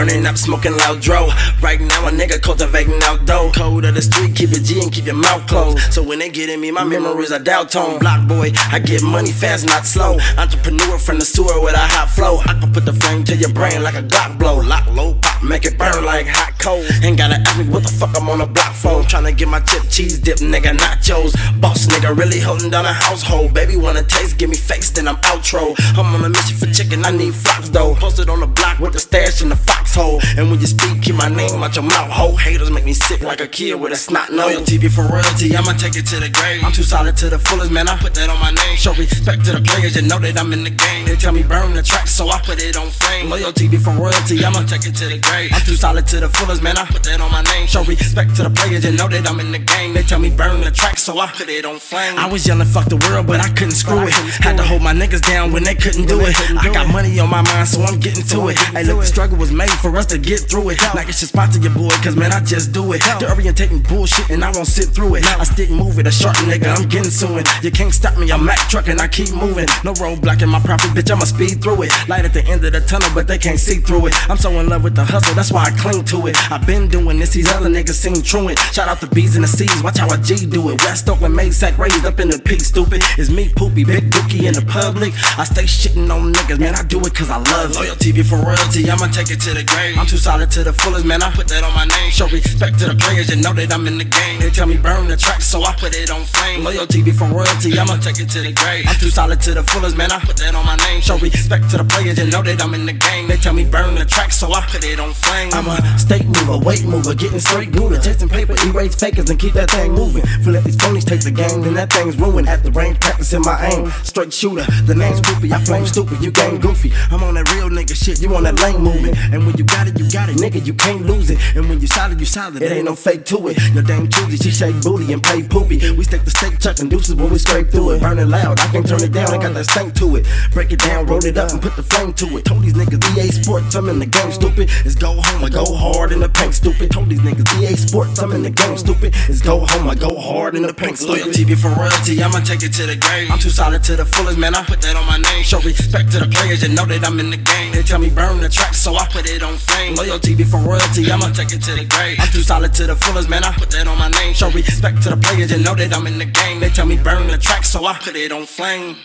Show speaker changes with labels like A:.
A: burning up, smoking loud dro. Right now, a nigga cultivating outdoor. Code of the street, keep it G and keep your mouth closed. So when they get in me, my memories are dial tone. Block boy, I get money fast, not slow. Entrepreneur from the sewer with a hot flow. I can put the flame to your brain like a Glock blow. Lock low, pop, make it burn like hot coal. Ain't gotta ask me what the fuck I'm on a block phone. Tryna get my chip cheese dip, nigga, nachos. Boss nigga, really holding down a household. Baby wanna taste, give me face, then I'm outro. I'm on a mission for chicken, I need flocks though. Posted on the block with the stash and the And when you speak, keep my name out your mouth, ho. Haters make me sick like a kid with a snot nose. Loyalty before royalty, I'ma take it to the grave. I'm too solid to the fullest, man. I put that on my name. Show respect to the players, you know that I'm in the game. They tell me burn the track, so I put it on flame. Loyalty before royalty, I'ma take it to the grave. I'm too solid to the fullest, man. I put that on my name. Show respect to the players, you know that I'm in the game. They tell me burn the track, so I put it on flame. I was yelling fuck the world, but I couldn't screw it. Had to hold my niggas down when they couldn't do it. I got money on my mind, so I'm getting to it. Hey, look, the struggle was made for us to get through it. Like it should sponsor your boy, cause man, I just do it. The orientating bullshit, and I won't sit through it. I stick move it, a sharp nigga, I'm getting to it. You can't stop me, I'm Mack truck and I keep moving. No roadblock in my profit, bitch, I'ma speed through it. Light at the end of the tunnel, but they can't see through it. I'm so in love with the hustle, that's why I cling to it. I've been doing this, these other niggas seem truant. Shout out the B's and the C's, watch how I G do it. West Oakland, Maysack, raised up in the P, stupid. It's me, poopy, big dookie in the public. I stay shitting on niggas, man, I do it cause I love loyalty before royalty. I'ma take it to the I'm too solid to the fullest, man, I put that on my name. Show respect to the players, you know that I'm in the game. They tell me burn the track, so I put it on flame. Loyalty before royalty, I'ma take it to the grave. I'm too solid to the fullest, man, I put that on my name. Show respect to the players, you know that I'm in the game. They tell me burn the track, so I put it on flame. I'm a state mover, weight mover, getting straight Buddha. Chasing paper, erase fakers, and keep that thing moving. Feel let these phonies take the game, then that thing's ruined. At the range, practicing my aim. Straight shooter, the name's Poopy, I flame stupid, you game goofy. I'm on that real nigga shit, you on that lane movement. And when you got it, you got it, nigga, you can't lose it. And when you solid, you solid, it ain't no fake to it. Your dame choosy, she shake booty and play poopy. We stick the steak chuck and deuces when we scrape through it. Burning loud, I can turn it down, I got that stank to it. Break it down, roll it up, and put the flame to it. Told these niggas EA Sports, I'm in the game, stupid. It's go home, I go hard in the paint, stupid. Told these niggas EA Sports, I'm in the game, stupid. It's go home, I go hard in the paint, stupid. Loyalty before royalty, I'ma take it to the game. I'm too solid to the fullest, man. I put that on my name. Show respect to the players, you know that I'm in the game. They tell me burn the track, so I put it on flame. Loyalty before royalty, I'ma take it to the grave. I'm too solid to the fullest, man. I put that on my name. Show respect to the players, you know that I'm in the game. They tell me burn the track, so I put it on flame.